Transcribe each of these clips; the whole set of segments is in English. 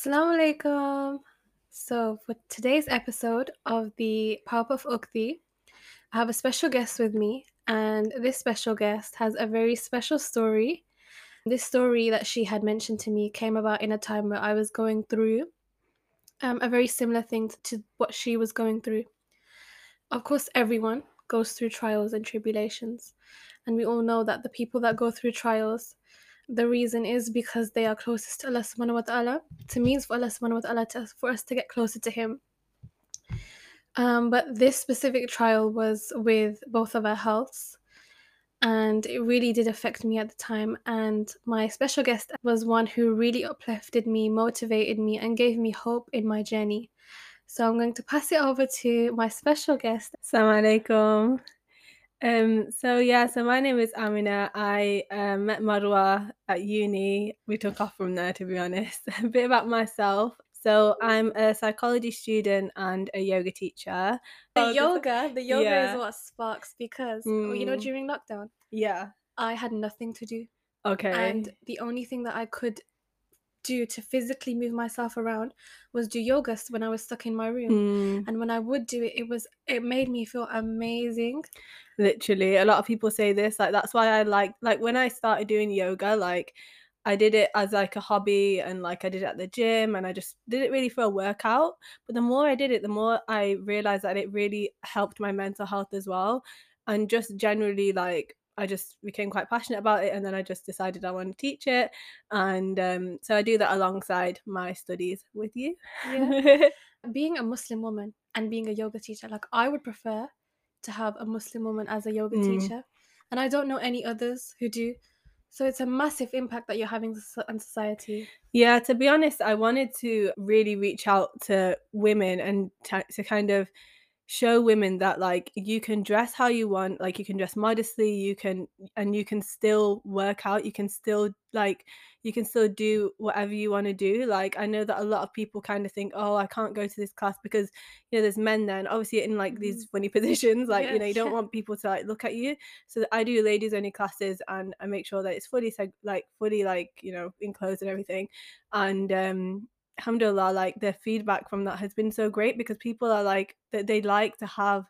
Assalamu alaikum. So, for today's episode of the Powerpuff Ukhti, I have a special guest with me, and this special guest has a very special story. This story that she had mentioned to me came about in a time where I was going through um, a very similar thing to what she was going through. Of course, everyone goes through trials and tribulations, and we all know that the people that go through trials the reason is because they are closest to Allah subhanahu wa ta'ala. To means for Allah subhanahu wa ta'ala to, for us to get closer to Him. Um, but this specific trial was with both of our healths, and it really did affect me at the time. And my special guest was one who really uplifted me, motivated me, and gave me hope in my journey. So I'm going to pass it over to my special guest. Assalamu alaikum. Um, so yeah, so my name is Amina. I um, met Marwa at uni. We took off from there, to be honest. a bit about myself. So I'm a psychology student and a yoga teacher. The Oh, yoga, the yoga yeah. is what sparks because you know Mm. during lockdown, Yeah. I had nothing to do. Okay. and the only thing that I could do to physically move myself around was do yoga when I was stuck in my room. Mm, And when I would do it, it was it made me feel amazing. literally, a lot of people say this. Like that's why I like like when I started doing yoga, like I did it as like a hobby and like I did it at the gym and I just did it really for a workout. But the more I did it, the more I realized that it really helped my mental health as well. And just generally like I just became quite passionate about it and then I just decided I want to teach it. And um, so I do that alongside my studies with you. Yeah. Being a Muslim woman and being a yoga teacher, like I would prefer to have a Muslim woman as a yoga Mm. teacher, and I don't know any others who do. So it's a massive impact that you're having on society. Yeah, to be honest, I wanted to really reach out to women and to, to kind of show women that like you can dress how you want, like you can dress modestly, you can and you can still work out, you can still like you can still do whatever you want to do. Like I know that a lot of people kind of think, "Oh, I can't go to this class because you know there's men there." And obviously in like these funny positions, like Yeah, you know, you don't want people to like look at you. So I do ladies only classes and I make sure that it's fully seg- like fully like, you know, enclosed and everything and um alhamdulillah like the feedback from that has been so great because people are like that they like to have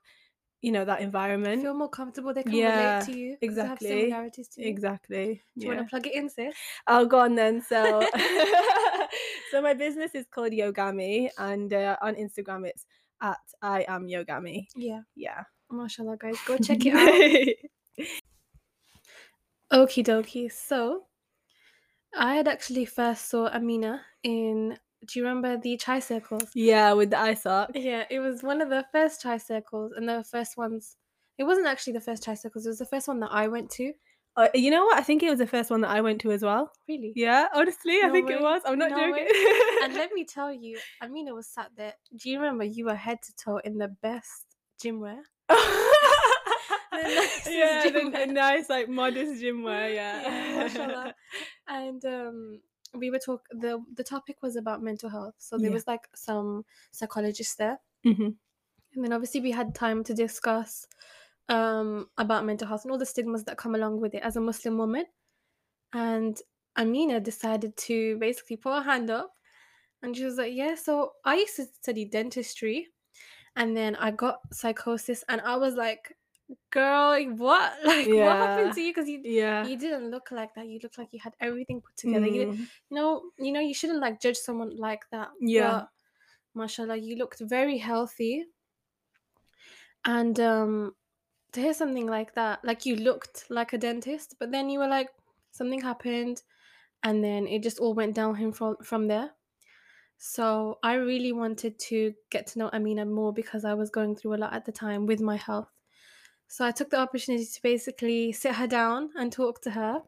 you know that environment Feel more comfortable. They can Yeah, relate to you they have exactly, similarities to you. exactly Do you yeah. want to plug it in, sis? i'll go on then so so my business is called yogami and uh, on instagram it's at i am yogami Yeah. yeah Mashallah, guys, go check it out. Okie dokie. So, I had actually first saw Amina in. Do you remember the chai circles? yeah with the ISoc Yeah, it was one of the first chai circles, and the first ones. It wasn't actually the first chai circles. It was the first one that I went to. uh, you know what i think it was the first one that i went to as well Really. yeah honestly i think way. it was i'm not No joking. And let me tell you, Amina was sat there. Do you remember you were head to toe in the best gym wear? yeah, the, the nice like modest gym wear. Yeah, Yeah, and um we were talk the the topic was about mental health so there Yeah. was like some psychologists there Mhm. and then obviously we had time to discuss um about mental health and all the stigmas that come along with it as a muslim woman and amina decided to basically put her hand up and she was like yeah so i used to study dentistry and then i got psychosis and i was like girl what like what happened to you because you Yeah. you didn't look like that. You looked like you had everything put together. You, didn't, Mm. you know, you know, you shouldn't like judge someone like that. Yeah. But, mashallah, you looked very healthy. And um, to hear something like that, like you looked like a dentist, but then you were like, something happened, and then it just all went downhill from from there. So I really wanted to get to know Amina more because I was going through a lot at the time with my health. So I took the opportunity to basically sit her down and talk to her.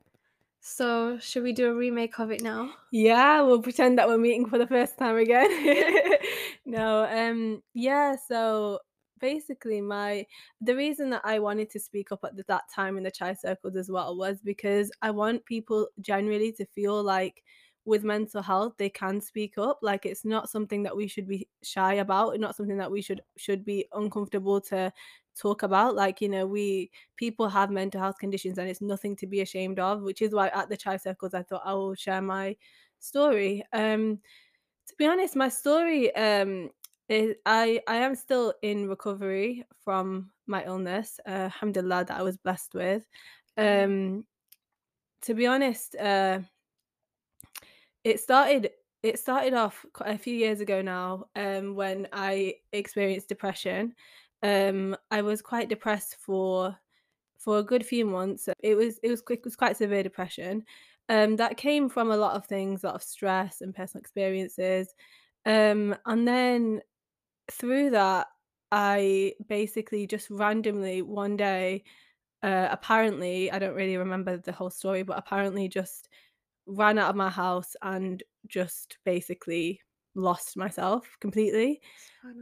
So should we do a remake of it now? Yeah, we'll pretend that we're meeting for the first time again. no, um, yeah, so basically my the reason that I wanted to speak up at that time in the chai circles as well was because I want people generally to feel like with mental health they can speak up like it's not something that we should be shy about not something that we should should be uncomfortable to talk about like you know we people have mental health conditions and it's nothing to be ashamed of which is why at the chai circles i thought i will share my story um To be honest, my story, um, is I I am still in recovery from my illness, uh, alhamdulillah, that I was blessed with. Um, to be honest, uh, it started it started off quite a few years ago now, um, when I experienced depression. Um, I was quite depressed for for a good few months. It was it was quick it was quite severe depression. Um, that came from a lot of things, a lot of stress and personal experiences. Um, and then through that, I basically just randomly one day, uh, apparently, I don't really remember the whole story, but apparently just ran out of my house and just basically lost myself completely.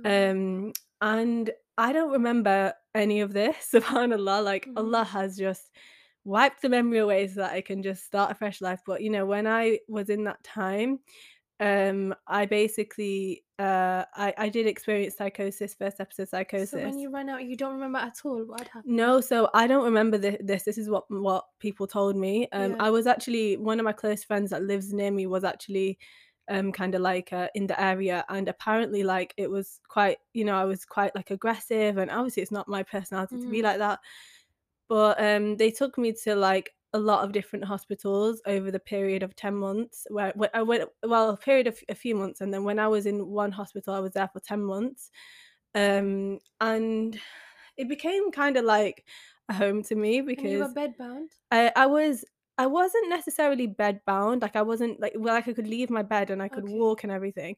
Um, and I don't remember any of this, subhanAllah, like Allah Mhm. has just wiped the memory away so that I can just start a fresh life. But you know, when I was in that time, um, I basically uh I, I did experience psychosis, first episode psychosis. So when you run out, you don't remember at all what happened? No, so I don't remember thi this. This is what what people told me. Um, Yeah. I was actually one of my close friends that lives near me was actually um kind of like uh, in the area and apparently like it was quite you know I was quite like aggressive and obviously it's not my personality to be Mhm. like that but um they took me to like a lot of different hospitals over the period of 10 months where, where I went well a period of a few months and then when I was in one hospital I was there for 10 months um and it became kind of like a home to me And you were because bedbound? I I was I wasn't necessarily bedbound, like, I wasn't like well, like, I could leave my bed and I could Okay. walk and everything,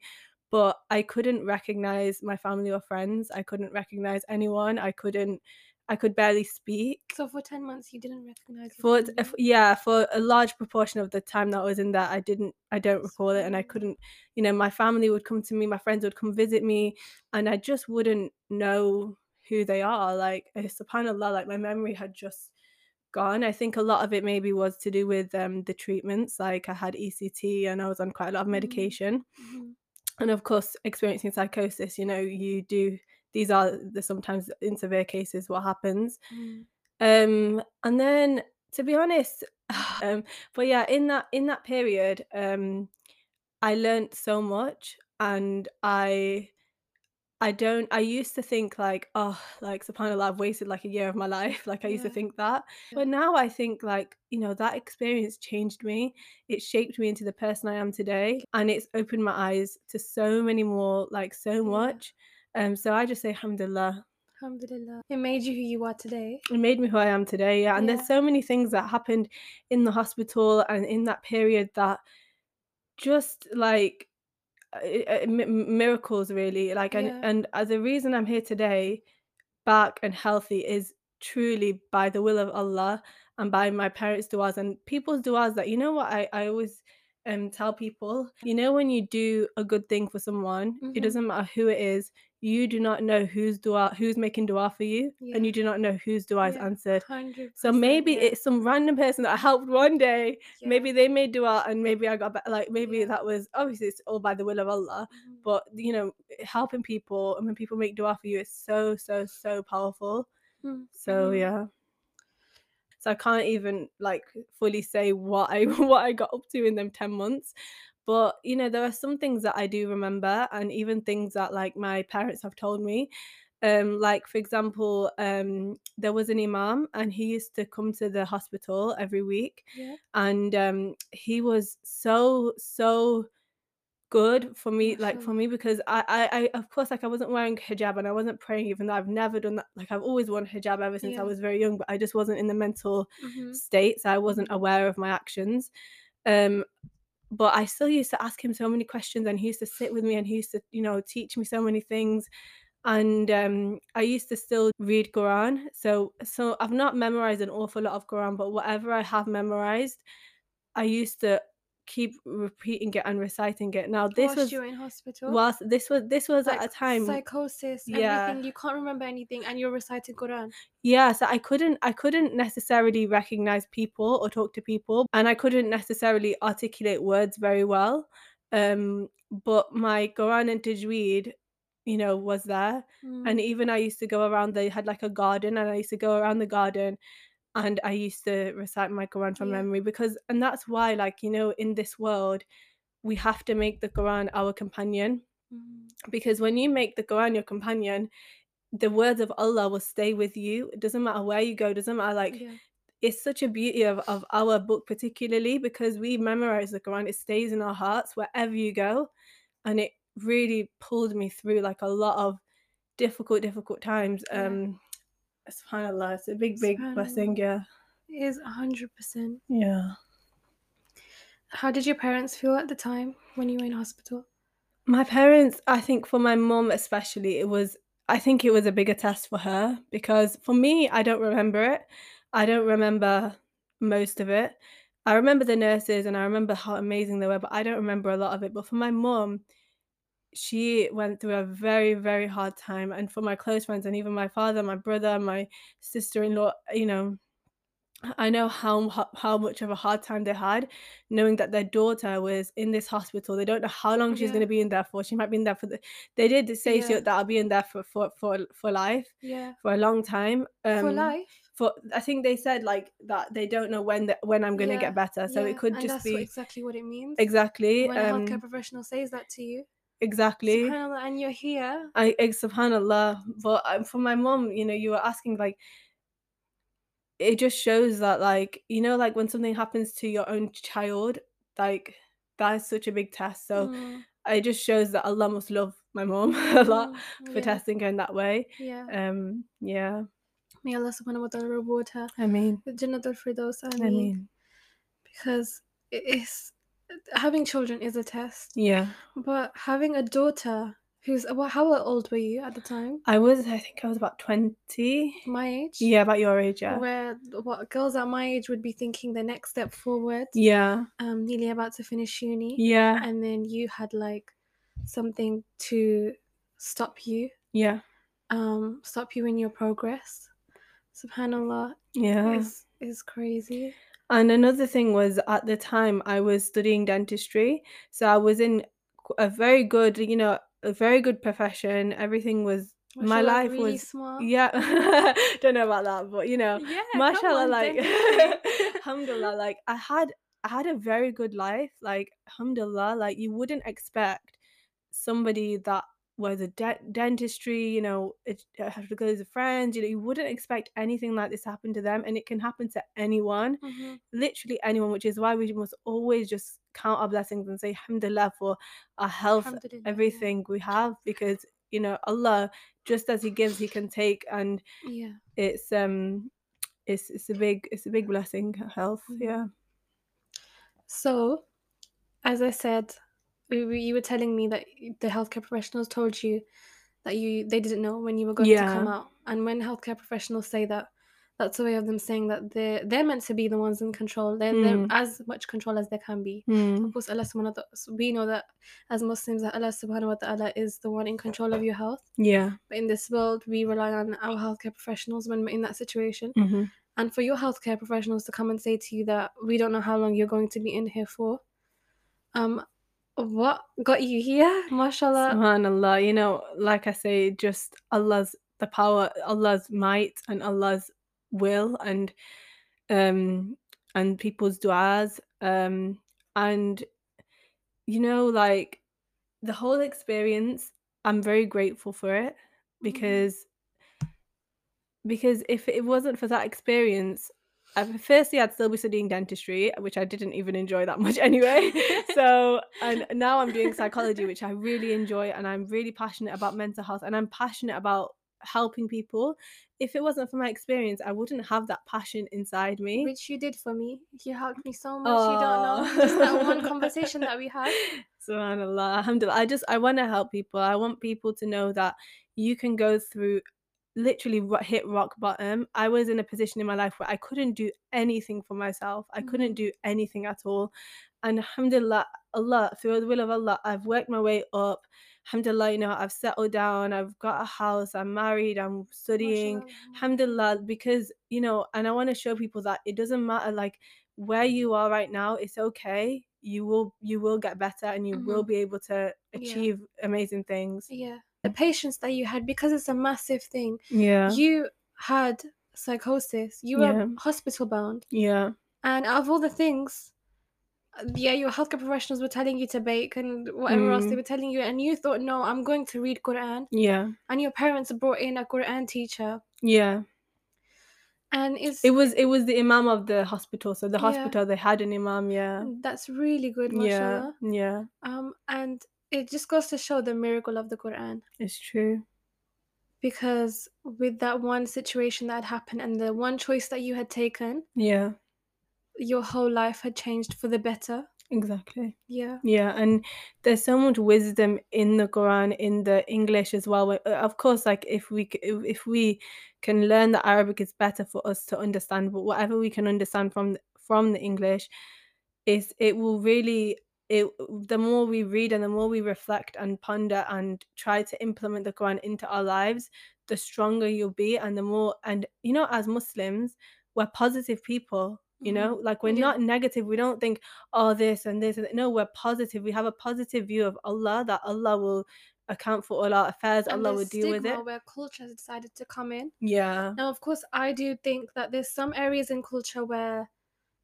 but I couldn't recognize my family or friends, I couldn't recognize anyone, I couldn't I could barely speak. So for 10 months, you didn't recognize For uh, family? yeah, for a large proportion of the time that I was in there, I didn't I don't recall it, and I couldn't you know, my family would come to me, my friends would come visit me, and I just wouldn't know who they are, like, subhanallah, like, my memory had just gone. I think a lot of it maybe was to do with, um, the treatments, like, I had ECT and I was on quite a lot of Mhm. medication, Mhm. and of course, experiencing psychosis, you know, you do these are the sometimes in severe cases what happens. Mhm. Um, and then to be honest, um, but yeah, in that in that period, um, I learnt so much and I I don't I used to think like, "Oh, like, subhanallah, I've wasted like a year of my life." Like, I used to think that. But now I think like, you know, that experience changed me. It shaped me into the person I am today, and it's opened my eyes to so many more like, so much. Um, so I just say alhamdulillah. Alhamdulillah. It made you who you are today. It made me who I am today, yeah, and Yeah. there's so many things that happened in the hospital and in that period that just like uh, uh, miracles really, like, and Yeah. and, uh, the reason I'm here today back and healthy is truly by the will of Allah and by my parents' du'as and people's du'as that you know what I, I always um tell people, you know when you do a good thing for someone, it Mhm. doesn't matter who it is, you do not know whose du'a who's making du'a for you and you do not know whose du'a is Yeah. answered. So 100%. maybe Yeah. it's some random person that I helped one day. Yeah. Maybe they made du'a and maybe I got back like maybe Yeah. that was obviously it's all by the will of Allah Mhm. but you know helping people and when people make dua for you is so so so powerful Mm. so yeah so i can't even like fully say what i what i got up to in them 10 months but you know there are some things that i do remember and even things that like my parents have told me. Um like for example um there was an imam and he used to come to the hospital every week Yeah. and um he was so so good for me like for me because I, I I of course like I wasn't wearing hijab and I wasn't praying even though I've never done that like I've always worn hijab ever since I was very young but I just wasn't in the mental Mhm. state so I wasn't aware of my actions. Um but I still used to ask him so many questions and he used to sit with me and he used to you know teach me so many things. And um I used to still read Quran. So so I've not memorized an awful lot of Quran but whatever I have memorized I used to keep repeating it and reciting it. Now this Whilst you was were in hospital? whilst this was this was at Like a time psychosis, yeah. everything. You can't remember anything and you're reciting Quran. Yeah, so I couldn't I couldn't necessarily recognize people or talk to people, and I couldn't necessarily articulate words very well. Um, but my Quran and Tajweed, you know, was there. And Mm. even I used to go around, they had like a garden, and I used to go around the garden and I used to recite my Quran from Yeah. memory because and that's why, like, you know, in this world we have to make the Quran our companion Mm. because when you make the Quran your companion, the words of Allah will stay with you. It doesn't matter where you go, it doesn't matter like Yeah. it's such a beauty of, of our book particularly because we memorize the Quran. It stays in our hearts wherever you go. And it really pulled me through like a lot of difficult, difficult times. Yeah. Um subhanAllah, it's a big, big blessing, yeah. It is 100%. Yeah. How did your parents feel at the time when you were in hospital? My parents, I think for my mom especially, it was I think it was a bigger test for her because for me, I don't remember it. I don't remember most of it. I remember the nurses and I remember how amazing they were, but I don't remember a lot of it. But for my mum, she went through a very, very hard time. And for my close friends and even my father, my brother, my sister-in-law, you know, I know how how much of a hard time they had, knowing that their daughter was in this hospital. They don't know how long she's Yeah. going to be in there for. She might be in there for the. They did say Yeah. that I'll be in there for for for for life Yeah. for a long time. Um, For life? For I think they said like that they don't know when the, when I'm going to Yeah, get better. So it could just be what, exactly what it means. exactly When a healthcare um professional says that to you, exactly. subhanallah, and you're here. I eh, subhanallah. But um, for my mom, you know, you were asking like it just shows that like you know like when something happens to your own child like that is such a big test so Mm, it just shows that allah must love my mom a lot mm, for yeah, testing her in that way Yeah. um yeah May Allah subhanahu wa ta'ala reward her i mean with Firdaus. i mean Because it is having children is a test, yeah. But having a daughter who's well, how old were you at the time? i was i think i was about 20 My age. yeah about your age yeah. Where what girls at my age would be thinking the next step forward. yeah. Um, nearly about to finish uni. yeah. And then you had like something to stop you. Yeah. Um stop you in your progress. Subhanallah. Yeah. Is is crazy And another thing was at the time I was studying dentistry, so I was in a very good, you know, a very good profession. Everything was my life really was smart yeah. Don't know about that, but you know, yeah mashallah, on, like alhamdulillah, like I had I had a very good life, like alhamdulillah, like you wouldn't expect somebody that a de- dentistry, you know, it, it have to go to friends, you know, you wouldn't expect anything like this happen to them, and it can happen to anyone Mhm. literally anyone, which is why we must always just count our blessings and say alhamdulillah for our health, yeah. everything we have, because you know Allah, just as He gives, He can take, and yeah it's um, it's it's a big it's a big blessing. Health, Mhm. yeah, so as i said you were telling me that the healthcare professionals told you that you they didn't know when you were going to come out and when healthcare professionals say that that's a way of them saying that they're they're meant to be the ones in control they're, they're Mm. as much control as they can be Hmm. Of course, Allah subhanahu wa ta'ala, we know that as Muslims, that Allah subhanahu wa ta'ala is the one in control of your health. yeah, But in this world, we rely on our healthcare professionals when we're in that situation. hmm And for your healthcare professionals to come and say to you that we don't know how long you're going to be in here for, um, what got you here? Mashallah. Subhanallah, you know, like I say, just Allah's the power, Allah's might, and Allah's will, and um, and people's du'as, um, and you know, like the whole experience, I'm very grateful for it because because if it wasn't for that experience, I, firstly I'd still be studying dentistry, which I didn't even enjoy that much anyway. so and now I'm doing psychology, which I really enjoy, and I'm really passionate about mental health, and I'm passionate about helping people. If it wasn't for my experience, I wouldn't have that passion inside me. Which you did for me. You helped me so much. You don't know. Oh. Just that one conversation that we had. Subhanallah, alhamdulillah. I just I want to help people. I want people to know that you can go through literally hit rock bottom. I was in a position in my life where I couldn't do anything for myself. I couldn't Mhm. do anything at all. And alhamdulillah, Allah, through the will of Allah, I've worked my way up. Alhamdulillah, you know, I've settled down, I've got a house, I'm married, I'm studying. Mashallah. Alhamdulillah, because you know, and I want to show people that it doesn't matter like where you are right now, it's okay. You will you will get better and you will Mhm. be able to Yeah. achieve amazing things. Yeah. The patience that you had, because it's a massive thing, Yeah. you had psychosis, you were Yeah. hospital bound, Yeah. and out of all the things, yeah, your healthcare professionals were telling you to bake and whatever else they Mm. were telling you, and you thought, no, I'm going to read Quran. Yeah. And your parents brought in a Quran teacher, Yeah. and it's It was it was the imam of the hospital. So the Yeah. hospital they had an imam, yeah. that's really good, Yeah. Yeah. Um, and it just goes to show the miracle of the Quran. It's true. because with that one situation that had happened and the one choice that you had taken, Yeah. your whole life had changed for the better. Exactly. Yeah. Yeah, and there's so much wisdom in the Quran, in the English as well. Uh, Of course, like if we if if we can learn the Arabic, it's better for us to understand. But whatever we can understand from from the English, is it will really it the more we read and the more we reflect and ponder and try to implement the Quran into our lives, the stronger you'll be, and the more and you know, as Muslims, we're positive people. You Mhm. know, like we're Yeah. not negative. We don't think oh this and this and no we're positive we have a positive view of allah that allah will account for all our affairs And allah will deal with it where culture has decided to come in. yeah Now, of course, I do think that there's some areas in culture where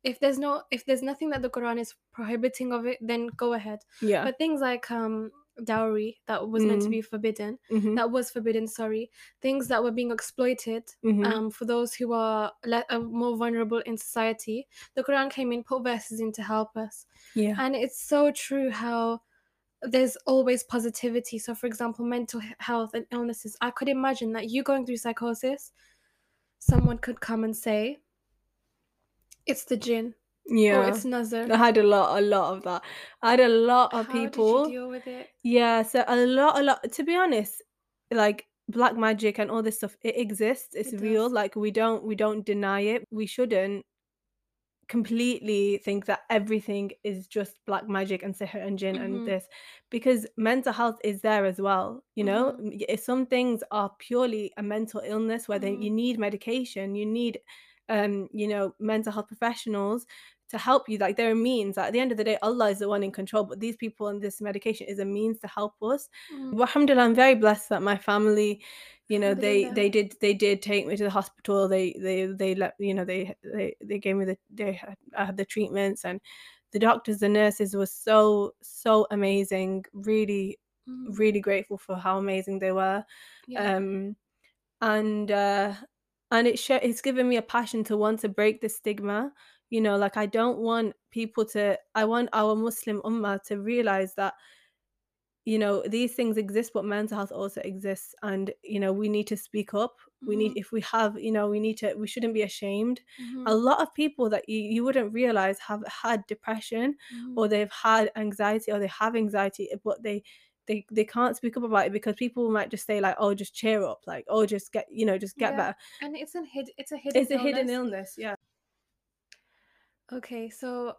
if there's no if there's nothing that the Quran is prohibiting of it, then go ahead. yeah But things like um dowry that was meant to Mm. be forbidden, Mhm, that was forbidden, sorry, things that were being exploited mhm. um, for those who are le- uh, more vulnerable in society. The Quran came in, put verses in to help us. yeah And it's so true how there's always positivity. So, for example, mental health and illnesses. I could imagine that you going through psychosis, someone could come and say, it's the jinn or yeah it's nazar. i had a lot a lot of that i had a lot of How people did you deal with it? Yeah, so a lot, a lot. To be honest, like black magic and all this stuff, it exists. It's It real. Like we don't, we don't deny it. We shouldn't completely think that everything is just black magic and sihr and jinn Mhm. and this, because mental health is there as well. You know, Mhm. M- y- some things are purely a mental illness where they, you need medication, you need, um, you know, mental health professionals to help you like there are a means at the end of the day allah is the one in control but these people and this medication is a means to help us Mm. Alhamdulillah i'm very blessed that my family you know they they did they did take me to the hospital they they they let you know they they, they gave me the they had, I had the treatments and the doctors the nurses were so so amazing really Mm. really grateful for how amazing they were Yeah. um and uh and it sh- it's given me a passion to want to break the stigma you know like i don't want people to i want our muslim ummah to realize that you know these things exist but mental health also exists and you know we need to speak up we need Mhm. if we have you know we need to we shouldn't be ashamed a Mhm. lot of people that you, you wouldn't realize have had depression Mhm. or they've had anxiety or they have anxiety but they they they can't speak up about it because people might just say like oh just cheer up like oh just get you know just get Yeah. better And it's a hid- it's a hidden it's a hidden illness. illness yeah Okay, so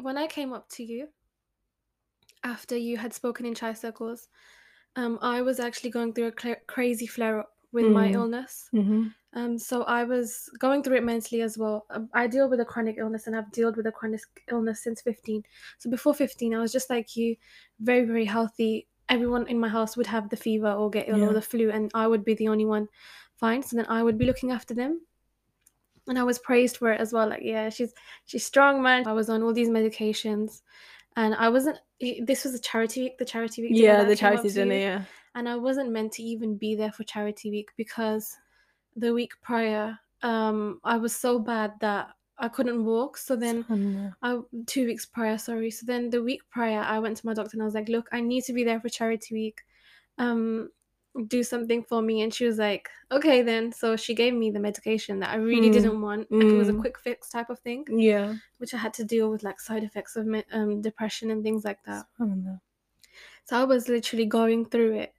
when I came up to you after you had spoken in chai circles, um, I was actually going through a cla crazy flare up with my Mm. illness. mm-hmm. Um, so I was going through it mentally as well. Um, I deal with a chronic illness and I've dealt with a chronic illness since 15. So before 15, I was just like you, very, very healthy. Everyone in my house would have the fever or get ill Yeah. or the flu, and I would be the only one fine. So then I would be looking after them. And I was praised for it as well. Like, yeah, she's she's strong, man. I was on all these medications, and I wasn't. This was a charity week, the charity week. yeah the charity dinner yeah and I wasn't meant to even be there for charity week because the week prior, um, I was so bad that I couldn't walk. So then. I two weeks prior, sorry. So then the week prior, I went to my doctor and I was like, "Look, I need to be there for charity week. Um, do something for me." And she was like, "Okay, then." So she gave me the medication that I really Mm. didn't want. Like it was a Mm. quick fix type of thing, yeah which I had to deal with like side effects of um depression and things like that. So I was literally going through it.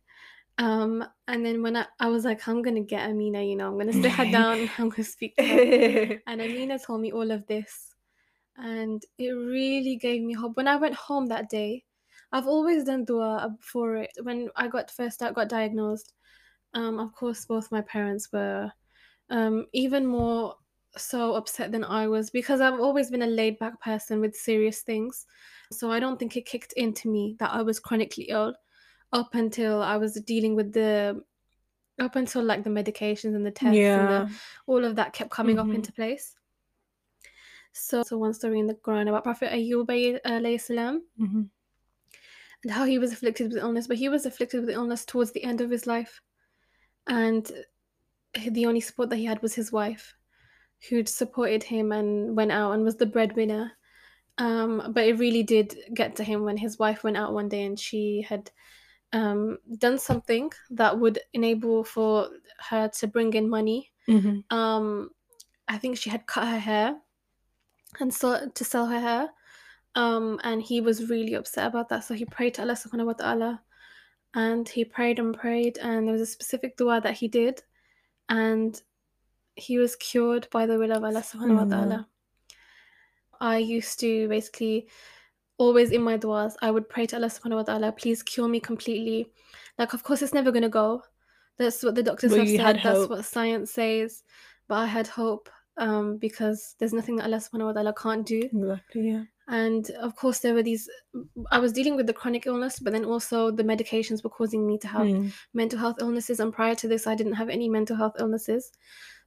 Um, and then when I, I was like, I'm gonna get Amina, you know, I'm gonna sit her down, I'm gonna speak to her. And Amina told me all of this. And it really gave me hope. When I went home that day, I've always done dua for it. When I got first I got diagnosed, um, of course both my parents were um even more so upset than I was because I've always been a laid back person with serious things. So I don't think it kicked into me that I was chronically ill up until I was dealing with the up until like the medications and the tests and the yeah all of that kept coming up Mhm. into place. So, so one story in the Quran about Prophet Ayyub alayhi salam hmm and how he was afflicted with illness, but he was afflicted with illness towards the end of his life, and the only support that he had was his wife, who'd supported him and went out and was the breadwinner. Um, but it really did get to him when his wife went out one day and she had um, done something that would enable for her to bring in money. hmm Um, I think she had cut her hair and so to sell her hair. Um, and he was really upset about that. So he prayed to Allah subhanahu wa ta'ala and he prayed and prayed and there was a specific dua that he did and he was cured by the will of Allah subhanahu wa Subhanallah. ta'ala. I used to basically always in my duas, I would pray to Allah subhanahu wa ta'ala, please cure me completely. Like, of course, it's never going to go. That's what the doctors But have said. That's hope. what science says. But I had hope um, because there's nothing that Allah subhanahu wa ta'ala can't do. Exactly. Yeah. And of course, there were these. I was dealing with the chronic illness, but then also the medications were causing me to have Mm. mental health illnesses. And prior to this, I didn't have any mental health illnesses.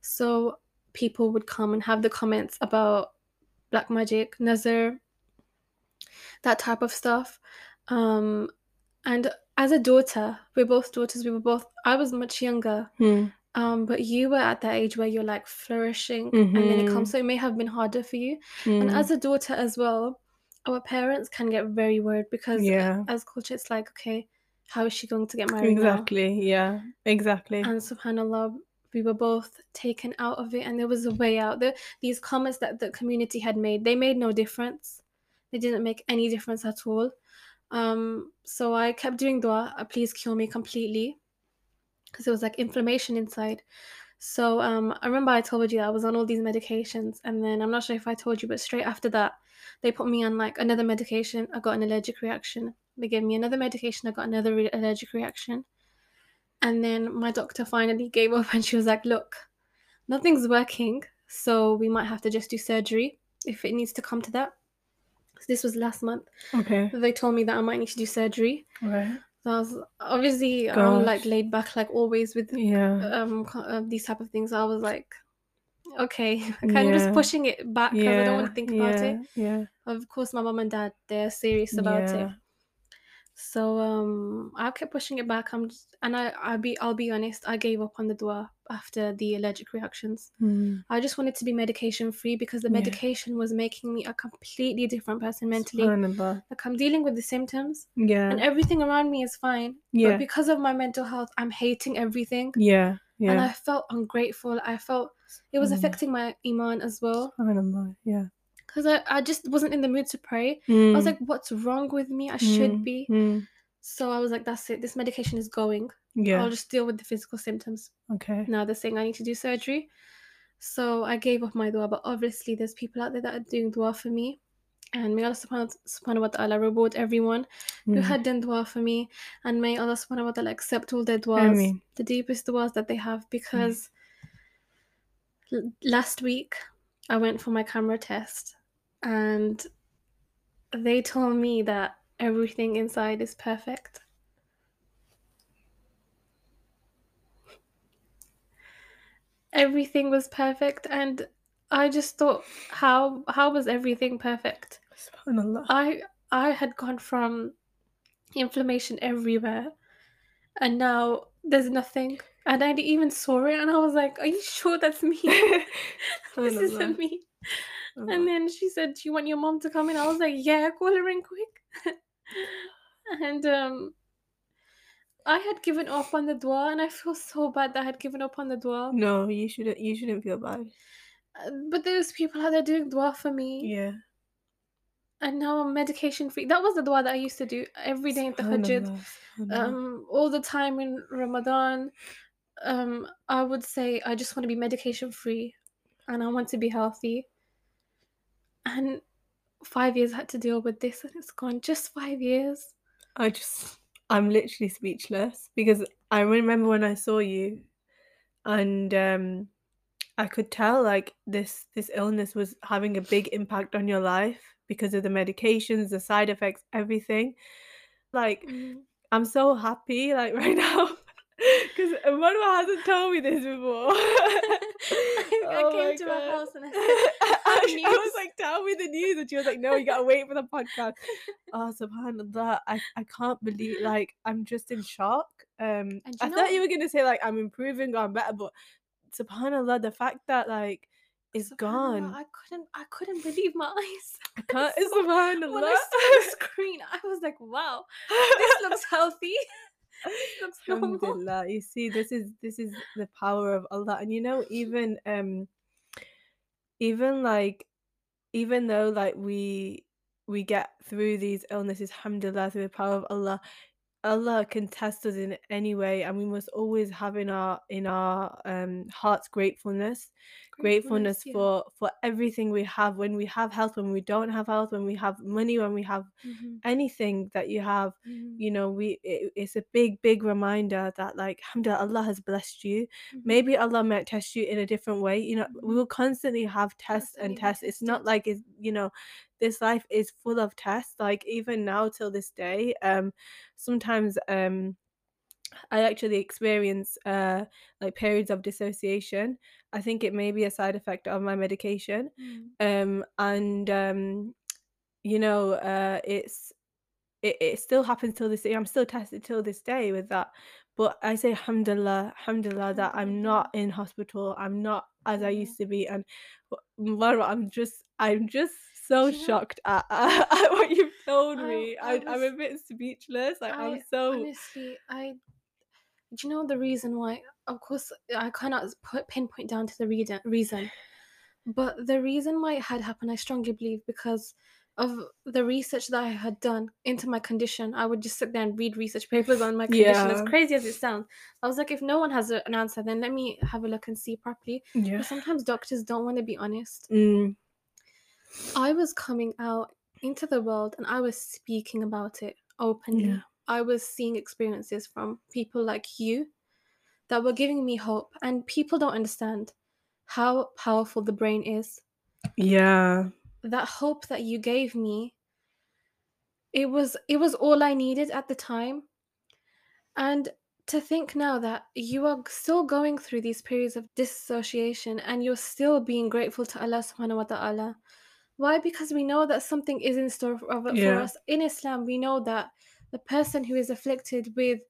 So people would come and have the comments about black magic, nazar, that type of stuff. Um, and as a daughter, we're both daughters. We were both. I was much younger, Mm. um, but you were at that age where you're like flourishing, and then it Mhm. comes. So it may have been harder for you. And Mm. as a daughter as well, our parents can get very worried because Yeah. as culture, it's like, okay, how is she going to get married now? Exactly. Yeah. Exactly. And subhanallah, we were both taken out of it, and there was a way out. The, these comments that the community had made, they made no difference. They didn't make any difference at all. Um, so I kept doing dua, "Uh, please cure me completely, because it was like inflammation inside. So um, I remember I told you that I was on all these medications, and then I'm not sure if I told you, but straight after that, they put me on like another medication. I got an allergic reaction. They gave me another medication. I got another re- allergic reaction. And then my doctor finally gave up and she was like, Look, nothing's working. So we might have to just do surgery if it needs to come to that. So this was last month. Okay. They told me that I might need to do surgery. Right. So I was obviously I'm like laid back like always with Yeah. um uh, these type of things. I was like, okay, kind of just pushing it back because I don't want to think about it. Yeah. Of course, my mom and dad they're serious about it. Yeah. So um, I kept pushing it back. I'm just, and I I be I'll be honest. I gave up on the dua after the allergic reactions. Mm. I just wanted to be medication free because the Yeah. medication was making me a completely different person mentally. Like I'm dealing with the symptoms Yeah. and everything around me is fine. Yeah. But because of my mental health, I'm hating everything. Yeah. Yeah. And I felt ungrateful. I felt it was Subhanallah. affecting my iman as well. Yeah. Because I, I just wasn't in the mood to pray. I was Mm. like, what's wrong with me? I should Mm. be. Mm. So I was like, that's it. This medication is going. Yeah. I'll just deal with the physical symptoms. Okay. Now they're saying I need to do surgery. So I gave up my dua, but obviously there's people out there that are doing dua for me. And may Allah subhanahu, wa ta'ala reward everyone who Mm. had done dua for me. And may Allah subhanahu wa ta'ala accept all their duas, the deepest duas that they have. Because l- last week I went for my camera test and they told me that everything inside is perfect. Everything was perfect and I just thought how how was everything perfect? I I had gone from inflammation everywhere and now there's nothing. And I even saw it and I was like, Are you sure that's me? this isn't Subhanallah. And then she said, Do you want your mom to come in? I was like, Yeah, call her in quick. and um I had given up on the dua and I feel so bad that I had given up on the dua. No, you shouldn't. You shouldn't feel bad. Uh, But there's people out there doing dua for me. Yeah. And now I'm medication free. That was the dua that I used to do every day at Tahajjud. Subhanallah. Subhanallah. um all the time in ramadan um i would say i just want to be medication free and i want to be healthy and five years I had to deal with this and it's gone just five years I just, I'm literally speechless because I remember when I saw you, and um, I could tell like this this illness was having a big impact on your life because of the medications, the side effects, everything. Like Mm. I'm so happy like right now Because Marwa hasn't told me this before. I, I Oh came my to her God. house and I said, I, "Have I was like, tell me the news. And she was like, no, you gotta wait for the podcast. Oh, subhanAllah. I, I can't believe like I'm just in shock. Um I you thought you were gonna say like I'm improving or I'm better, but subhanAllah, the fact that like it's gone. I couldn't I couldn't believe my eyes. I can't So- subhanAllah. When I saw the screen, I was like, wow, this looks healthy. This looks normal. You see, this is this is the power of Allah. And you know, even um even like even though like we we get through these illnesses, alhamdulillah, through the power of Allah, Allah can test us in any way and we must always have in our in our um hearts gratefulness gratefulness yeah. for for everything we have. When we have health when we don't have health when we have money when we have Mhm, anything that you have mhm, you know we it, it's a big big reminder that like alhamdulillah allah has blessed you. Mhm. maybe allah might test you in a different way. You know we Mhm. will constantly have tests and tests. It's not like it's you know this life is full of tests like even now till this day um sometimes um I actually experience uh like periods of dissociation. I think it may be a side effect of my medication. Mm. Um and um you know uh it's it, it still happens till this day. I'm still tested till this day with that. But I say alhamdulillah, alhamdulillah that I'm not in hospital. I'm not as I used to be. And w- I'm just I'm just so know- shocked at, at what you've told I- me. I I, I'm a bit speechless. Like I'm so honestly, I do you know the reason why? Of course, I cannot put pinpoint down to the reason, reason, but the reason why it had happened, I strongly believe, because of the research that I had done into my condition. I would just sit there and read research papers on my condition. As crazy as it sounds, I was like, if no one has an answer, then let me have a look and see properly. yeah. But sometimes doctors don't want to be honest. Mm, I was coming out into the world and I was speaking about it openly. Yeah. I was seeing experiences from people like you that were giving me hope. And people don't understand how powerful the brain is. yeah. That hope that you gave me, it was it was all I needed at the time. And to think now that you are still going through these periods of dissociation and you're still being grateful to Allah subhanahu wa ta'ala. Why? Because we know that something is in store for, for Yeah. us. In Islam, we know that the person who is afflicted with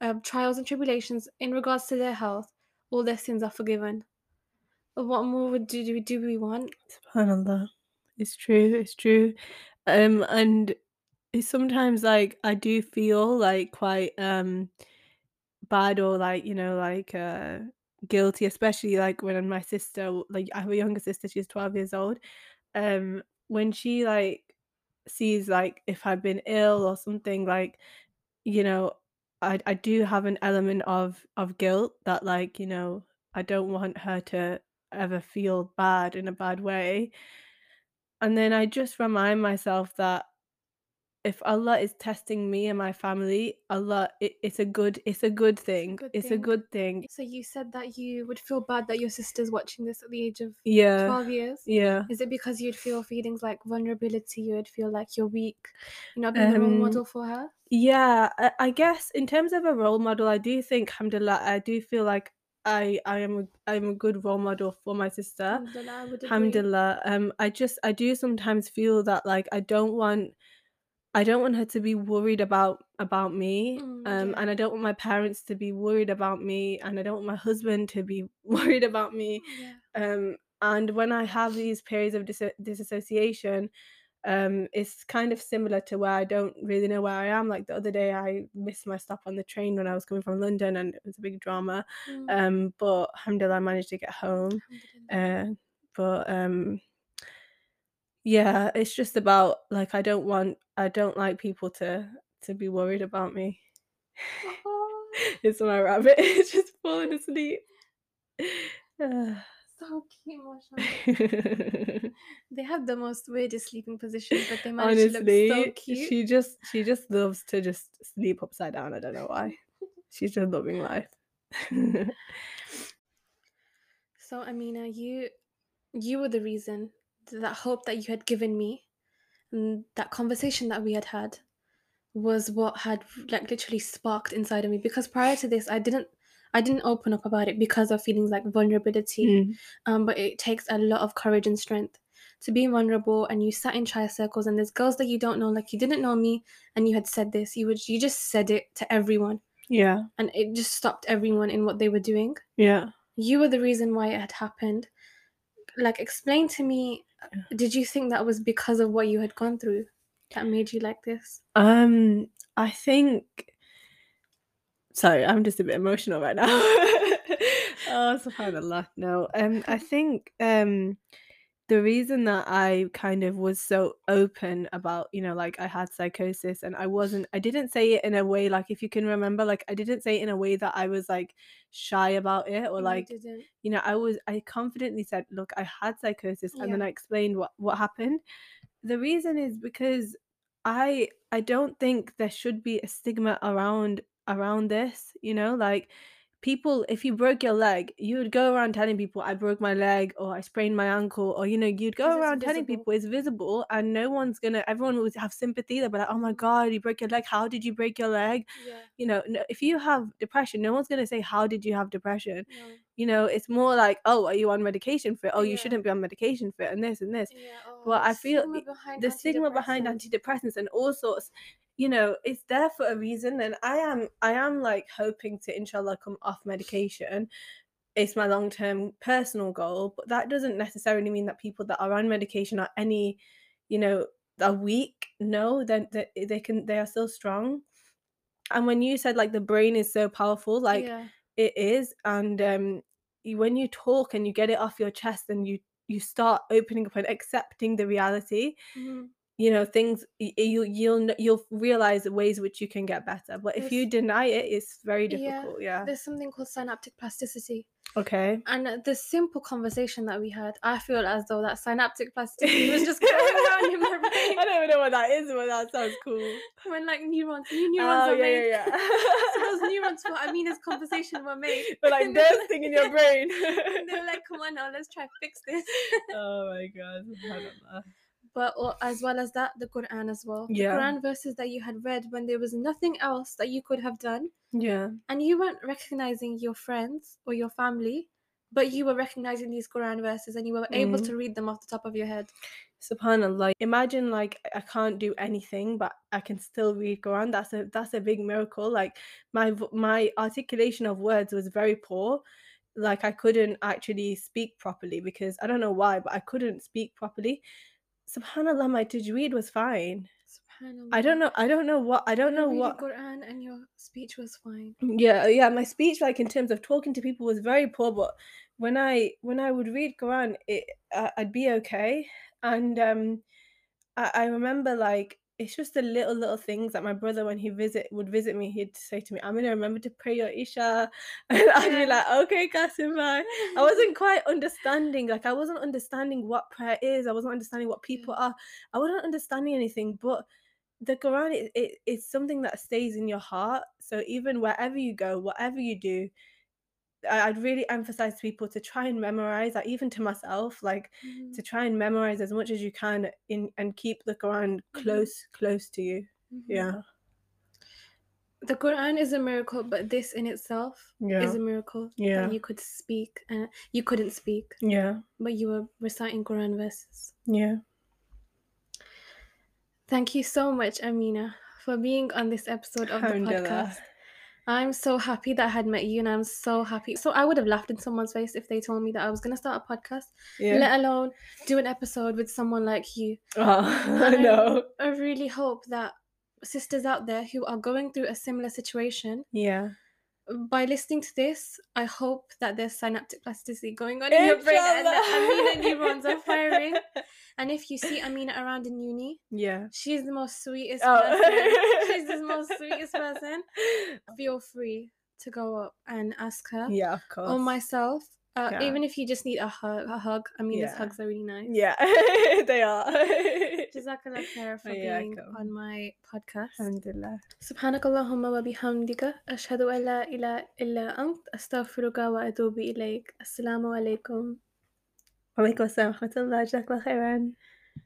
um, trials and tribulations in regards to their health, all their sins are forgiven. But what more do, do, do we want? Subhanallah. It's true, it's true. Um and it's sometimes like I do feel like quite um bad or like, you know, like uh guilty, especially like when my sister like I have a younger sister, she's 12 years old. Um when she like sees like if I've been ill or something like, you know, I I do have an element of of guilt that like, you know, I don't want her to ever feel bad in a bad way. And then I just remind myself that if Allah is testing me and my family, Allah, it, it's a good, it's a good thing. good It's a good thing. So you said that you would feel bad that your sister's watching this at the age of Yeah, 12 years. yeah. Is it because you'd feel feelings like vulnerability? You would feel like you're weak, you're not being a role Um, model for her? Yeah, I, I guess in terms of a role model, I do think, alhamdulillah, I do feel like I, I am, a, I'm a good role model for my sister. Alhamdulillah, I. Alhamdulillah. Um, I just, I do sometimes feel that like I don't want, I don't want her to be worried about about me. Mm, Um, yeah. and I don't want my parents to be worried about me, and I don't want my husband to be worried about me. Yeah. Um, and when I have these periods of dis- disassociation, um, it's kind of similar to where I don't really know where I am. Like the other day, I missed my stop on the train when I was coming from London, and it was a big drama. Mm, Um, but alhamdulillah, I managed to get home. Uh, but um, yeah, it's just about like I don't want, I don't like people to to be worried about me. Oh, it's my rabbit. It's just falling asleep. So cute. They have the most weirdest sleeping positions, but they manage to look so Honestly, cute. she just she just loves to just sleep upside down. I don't know why. She's just loving life. So Amina, you you were the reason that hope that you had given me and that conversation that we had had was what had like literally sparked inside of me because prior to this I didn't I didn't open up about it because of feelings like vulnerability. Mm. Um, but it takes a lot of courage and strength to be vulnerable and you sat in chai circles and there's girls that you don't know, like you didn't know me and you had said this. You would you just said it to everyone Yeah. and it just stopped everyone in what they were doing. Yeah. You were the reason why it had happened. Like explain to me did you think that was because of what you had gone through that made you like this? Um, I think. Sorry, I'm just a bit emotional right now. oh, subhanallah. No, um, I think um, the reason that I kind of was so open about, you know, like I had psychosis and I wasn't, I didn't say it in a way like, if you can remember, like I didn't say it in a way that I was like shy about it or You like you know, I was I confidently said, look, I had psychosis and then I explained what what happened. The reason is because I I don't think there should be a stigma around around this, you know, like people if you broke your leg, you would go around telling people I broke my leg or I sprained my ankle or you know, you'd go around telling people it's visible and no one's gonna everyone would have sympathy. They'll be like, Oh my god, you broke your leg, how did you break your leg? Yeah. You know, no, if you have depression, no one's gonna say, How did you have depression? No. you know it's more like oh are you on medication for it oh you shouldn't be on medication for it and this and this Yeah. Oh, But I feel the stigma behind antidepressants and all sorts you know it's there for a reason and i am i am like hoping to inshallah come off medication it's my long-term personal goal but that doesn't necessarily mean that people that are on medication are any you know are weak no then they, they can they are still strong and when you said like the brain is so powerful like yeah. it is and um you, when you talk and you get it off your chest and you you start opening up and accepting the reality Mhm. You know things you you'll you'll realize the ways which you can get better but if you deny it it's very difficult yeah, There's something called synaptic plasticity. okay And uh, the simple conversation that we had, I feel as though that synaptic plasticity was just going around in my brain. i don't even know what that is but that sounds cool When like neurons, new neurons oh are yeah made. yeah yeah so those neurons what i mean Amina's conversation were made. but like were in your brain and they were like, come on now, let's try fix this. oh my god. But as well as that, the Quran as well. Yeah. The Quran verses that you had read when there was nothing else that you could have done. yeah and you weren't recognizing your friends or your family, but you were recognizing these Quran verses and you were able Mm. to read them off the top of your head. subhanallah imagine like i can't do anything but i can still read quran that's a that's a big miracle like my my articulation of words was very poor like i couldn't actually speak properly because i don't know why but i couldn't speak properly subhanallah my tajweed was fine Subhanallah. i don't know i don't know what i don't You know what Quran and your speech was fine. yeah yeah my speech like in terms of talking to people was very poor but when i when i would read quran it uh, i'd be okay and um I, I remember like it's just the little little things that my brother when he visit would visit me he'd say to me i'm gonna remember to pray your isha and i'd be like okay Kasim bye I wasn't quite understanding, like I wasn't understanding what prayer is. I wasn't understanding what people are. I wasn't understanding anything. But the Quran, it, it, it's something that stays in your heart. So even wherever you go, whatever you do, I'd really emphasize to people to try and memorize. Like even to myself, like Mhm, to try and memorize as much as you can in and keep the Quran Mhm. close, close to you. mhm. Yeah, The Quran is a miracle, but this in itself yeah, is a miracle Yeah. that you could speak and you couldn't speak, yeah, but you were reciting Quran verses. yeah. Thank you so much, Amina, for being on this episode of the podcast. I'm so happy that I had met you, and I'm so happy. So I would have laughed in someone's face if they told me that I was gonna start a podcast, Yeah. let alone do an episode with someone like you. Oh, And I-. I really hope that sisters out there who are going through a similar situation, Yeah. By listening to this, I hope that there's synaptic plasticity going on in your brain and that Amina neurons are firing. And if you see Amina around in uni, Yeah. she's the most sweetest Oh. person. She's the most sweetest person. Feel free to go up and ask her Yeah, of course. or myself. Uh, yeah. Even if you just need a hug, a hug. I mean, yeah. these hugs are really nice. Yeah, they are. Jazakallah khair oh, for yeah, being on my podcast. Alhamdulillah. Subhanakallahumma wa bihamdika. Ashhadu an la ilaha illa ant. Astaghfiruka wa atubu ilayk. Assalamu alaikum. Wa alaikum assalam wa rahmatullah. Jazakallah khairan.